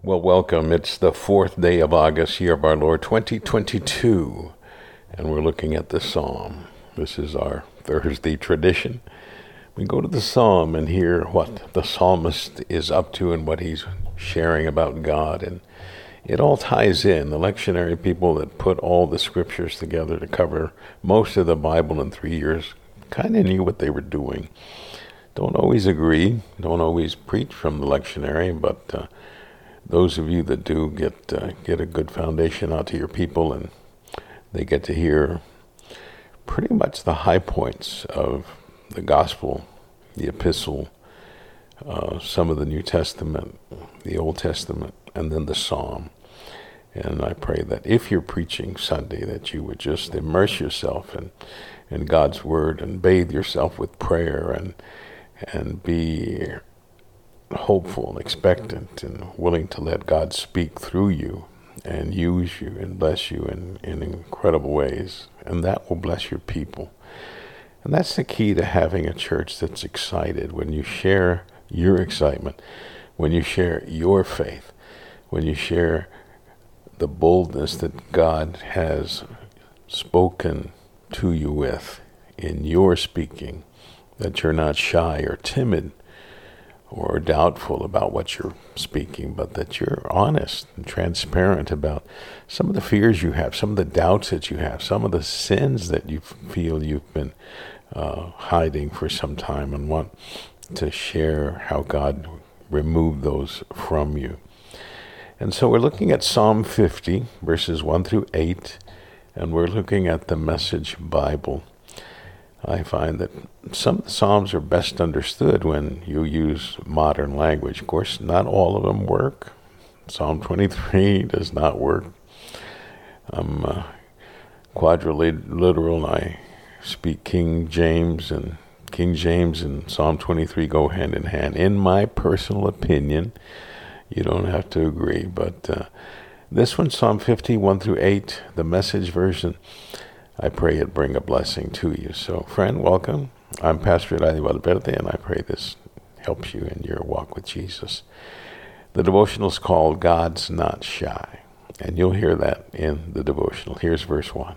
Well, welcome. It's the fourth day of August, year of our Lord 2022, and we're looking at the Psalm. This is our Thursday tradition. We go to the Psalm and hear what the psalmist is up to and what he's sharing about God, and it all ties in. The lectionary people that put all the scriptures together to cover most of the Bible in three years kind of knew what they were doing. Don't always agree, don't always preach from the lectionary, but uh, those of you that do get uh, get a good foundation out to your people, and they get to hear pretty much the high points of the gospel, the epistle, uh, some of the New Testament, the Old Testament, and then the Psalm. And I pray that if you're preaching Sunday, that you would just immerse yourself in, in God's Word and bathe yourself with prayer and and be hopeful and expectant and willing to let God speak through you and use you and bless you in, in incredible ways. And that will bless your people. And that's the key to having a church that's excited when you share your excitement, when you share your faith, when you share the boldness that God has spoken to you with in your speaking, that you're not shy or timid or doubtful about what you're speaking, but that you're honest and transparent about some of the fears you have, some of the doubts that you have, some of the sins that you feel you've been uh, hiding for some time and want to share how God removed those from you. And so we're looking at Psalm 50, verses 1 through 8, and we're looking at the Message Bible. I find that some Psalms are best understood when you use modern language. Of course, not all of them work. Psalm 23 does not work. I'm uh, quadriliteral. I speak King James, and King James and Psalm 23 go hand in hand. In my personal opinion, you don't have to agree, but uh, this one, Psalm 51 through 8, the message version, I pray it bring a blessing to you. So, friend, welcome. I'm Pastor Eladio Valverde, and I pray this helps you in your walk with Jesus. The devotional is called God's Not Shy, and you'll hear that in the devotional. Here's verse 1.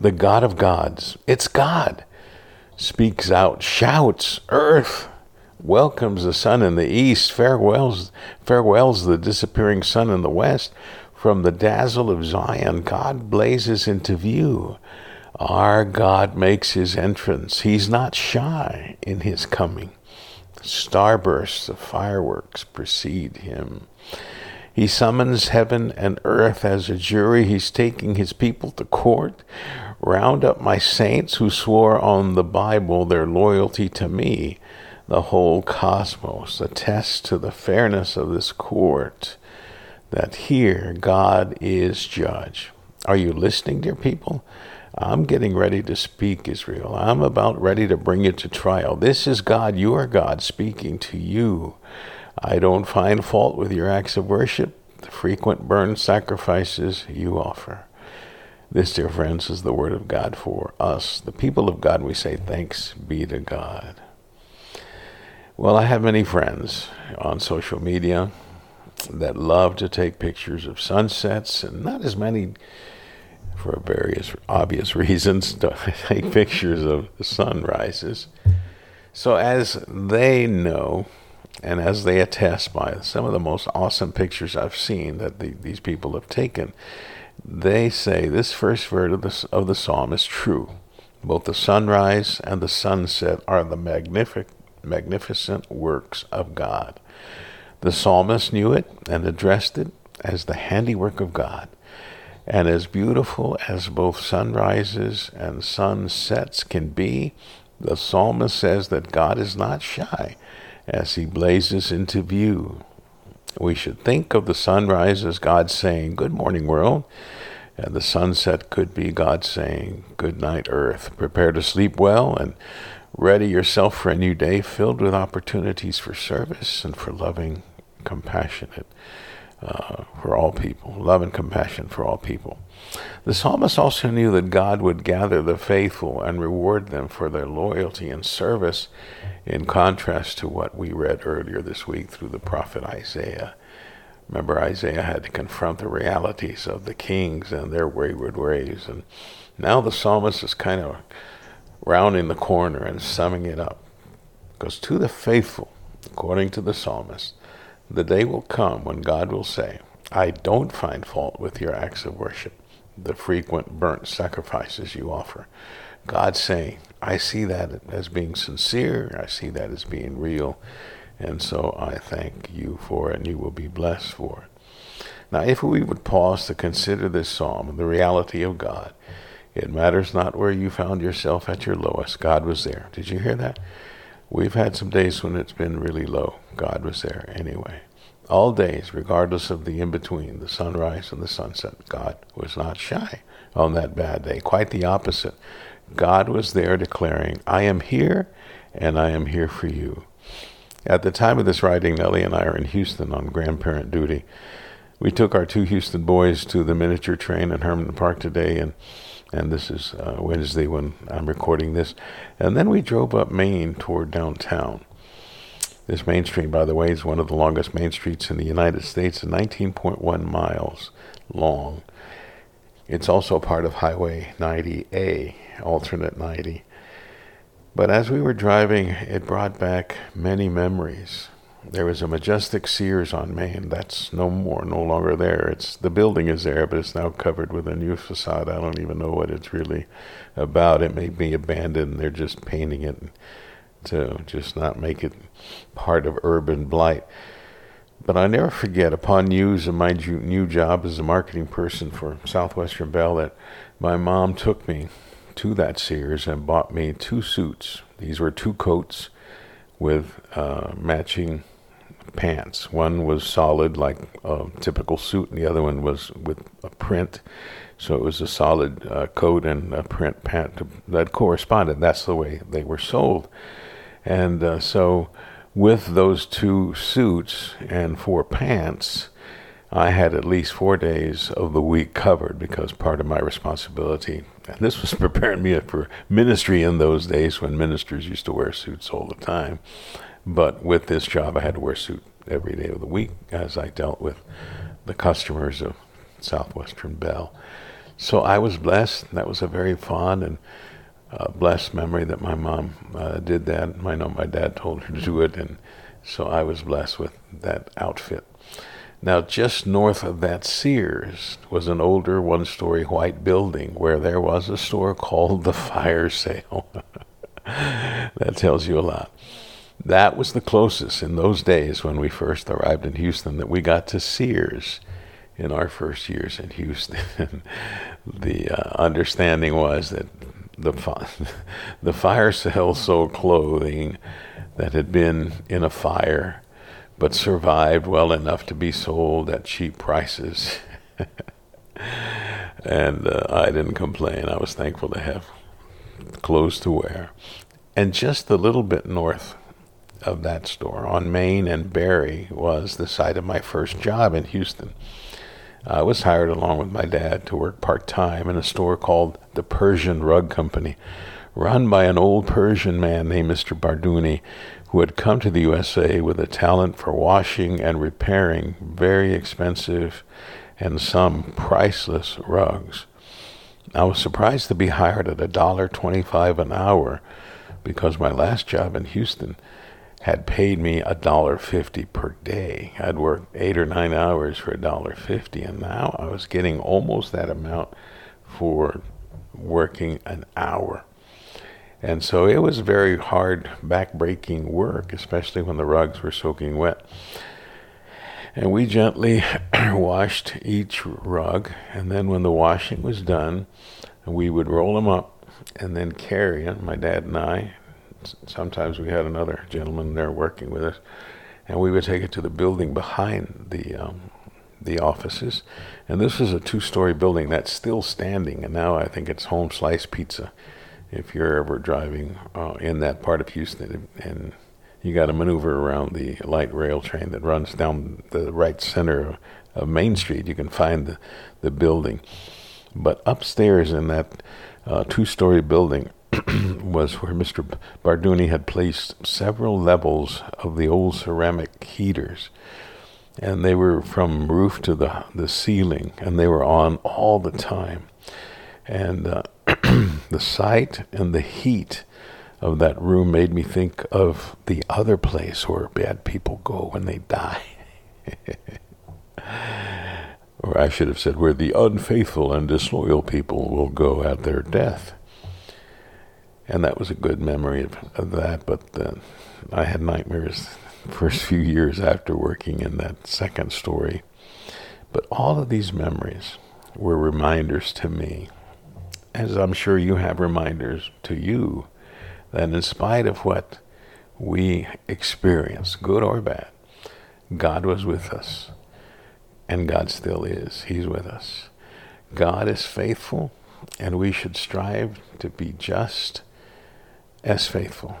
The God of gods, it's God, speaks out, shouts, earth, welcomes the sun in the east, farewells, farewells the disappearing sun in the west. From the dazzle of Zion, God blazes into view. Our God makes his entrance. He's not shy in his coming. Starbursts of fireworks precede him. He summons heaven and earth as a jury. He's taking his people to court. Round up my saints who swore on the Bible their loyalty to me. The whole cosmos attests to the fairness of this court that here God is judge. Are you listening, dear people? I'm getting ready to speak, Israel. I'm about ready to bring you to trial. This is God, your God, speaking to you. I don't find fault with your acts of worship, the frequent burnt sacrifices you offer. This, dear friends, is the word of God for us, the people of God. We say, Thanks be to God. Well, I have many friends on social media that love to take pictures of sunsets, and not as many, for various obvious reasons, take pictures of sunrises. So, as they know, and as they attest by some of the most awesome pictures I've seen that the, these people have taken, they say this first verse of the, of the psalm is true. Both the sunrise and the sunset are the magnific, magnificent works of God. The psalmist knew it and addressed it as the handiwork of God. And as beautiful as both sunrises and sunsets can be, the psalmist says that God is not shy as he blazes into view. We should think of the sunrise as God saying, Good morning, world. And the sunset could be God saying, Good night, earth. Prepare to sleep well and ready yourself for a new day filled with opportunities for service and for loving, compassionate uh, for all people, love and compassion for all people. The psalmist also knew that God would gather the faithful and reward them for their loyalty and service, in contrast to what we read earlier this week through the prophet Isaiah. Remember, Isaiah had to confront the realities of the kings and their wayward ways. And now the psalmist is kind of rounding the corner and summing it up. Because to the faithful, according to the psalmist, the day will come when God will say, I don't find fault with your acts of worship, the frequent burnt sacrifices you offer. God saying, I see that as being sincere, I see that as being real, and so I thank you for it, and you will be blessed for it. Now, if we would pause to consider this psalm and the reality of God, it matters not where you found yourself at your lowest, God was there. Did you hear that? We've had some days when it's been really low. God was there anyway. All days, regardless of the in between, the sunrise and the sunset, God was not shy on that bad day. Quite the opposite. God was there declaring, I am here and I am here for you. At the time of this writing, Nellie and I are in Houston on grandparent duty. We took our two Houston boys to the miniature train at Hermann Park today, and and this is uh, Wednesday when I'm recording this. And then we drove up Main toward downtown. This main street, by the way, is one of the longest main streets in the United States, 19.1 miles long. It's also part of Highway 90A, alternate 90. But as we were driving, it brought back many memories. There was a majestic Sears on Main. That's no more, no longer there. It's the building is there, but it's now covered with a new facade. I don't even know what it's really about. It may be abandoned. They're just painting it to just not make it part of urban blight. But I never forget, upon news of my new job as a marketing person for Southwestern Bell, that my mom took me to that Sears and bought me two suits. These were two coats with uh, matching pants. One was solid, like a typical suit, and the other one was with a print. So it was a solid uh, coat and a print pant that corresponded. That's the way they were sold. And uh, so with those two suits and four pants, I had at least four days of the week covered because part of my responsibility, and this was preparing me for ministry in those days when ministers used to wear suits all the time. But with this job, I had to wear a suit every day of the week as I dealt with the customers of Southwestern Bell. So I was blessed. That was a very fond and uh, blessed memory that my mom uh, did that. I know my dad told her to do it, and so I was blessed with that outfit. Now, just north of that Sears was an older one story white building where there was a store called the Fire Sale. that tells you a lot. That was the closest in those days when we first arrived in Houston that we got to Sears in our first years in Houston. the uh, understanding was that the the fire sale sold clothing that had been in a fire but survived well enough to be sold at cheap prices. and uh, I didn't complain. I was thankful to have clothes to wear. And just a little bit north of that store on Main and Berry was the site of my first job in Houston. I was hired along with my dad to work part time in a store called the Persian Rug Company, run by an old Persian man named Mr. Barduni, who had come to the USA with a talent for washing and repairing very expensive and some priceless rugs. I was surprised to be hired at a dollar twenty-five an hour because my last job in Houston had paid me a dollar fifty per day. I'd worked eight or nine hours for a dollar fifty, and now I was getting almost that amount for working an hour. And so it was very hard, back-breaking work, especially when the rugs were soaking wet. And we gently washed each rug, and then when the washing was done, we would roll them up and then carry them, my dad and I, sometimes we had another gentleman there working with us, and we would take it to the building behind the um, the offices. And this is a two-story building that's still standing, and now I think it's Home Slice Pizza. If you're ever driving uh, in that part of Houston, and you got to maneuver around the light rail train that runs down the right center of Main Street, you can find the, the building. But upstairs in that uh, two-story building was where Mr. Barduni had placed several levels of the old ceramic heaters. and they were from roof to the the ceiling, and they were on all the time, and uh, the sight and the heat of that room made me think of the other place where bad people go when they die. or I should have said, where the unfaithful and disloyal people will go at their death. And that was a good memory of, of that, but uh, I had nightmares first few years after working in that second story. But all of these memories were reminders to me, as I'm sure you have reminders to you, that in spite of what we experience, good or bad, God was with us. And God still is. He's with us. God is faithful, and we should strive to be just as faithful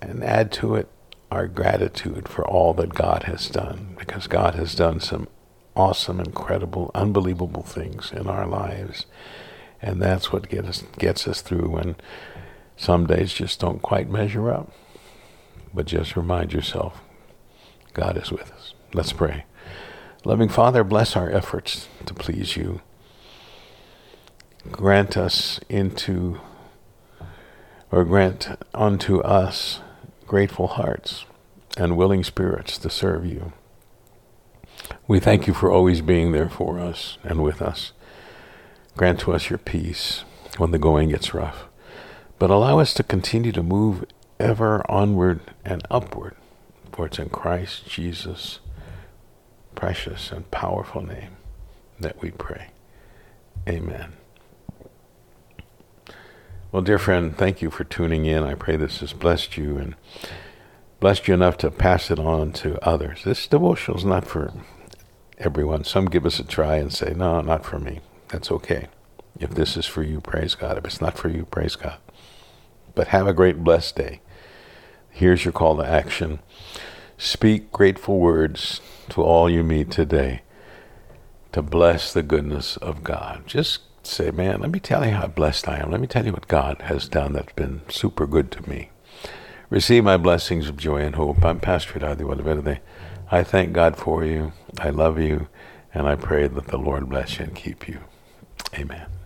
and add to it our gratitude for all that God has done, because God has done some awesome, incredible, unbelievable things in our lives. And that's what us, gets us through when some days just don't quite measure up. But just remind yourself God is with us. Let's pray. Loving Father, bless our efforts to please you. Grant us into, or grant unto us grateful hearts and willing spirits to serve you. We thank you for always being there for us and with us. Grant to us your peace when the going gets rough, but allow us to continue to move ever onward and upward, for it's in Christ Jesus' precious and powerful name that we pray. Amen. Well, dear friend, thank you for tuning in. I pray this has blessed you and blessed you enough to pass it on to others. This devotional is not for everyone. Some give us a try and say, no, not for me. That's okay. If this is for you, praise God. If it's not for you, praise God. But have a great, blessed day. Here's your call to action speak grateful words to all you meet today to bless the goodness of God. Just say, man, let me tell you how blessed I am. Let me tell you what God has done that's been super good to me. Receive my blessings of joy and hope. I'm Pastor Adi Valverde. I thank God for you. I love you. And I pray that the Lord bless you and keep you. Amen.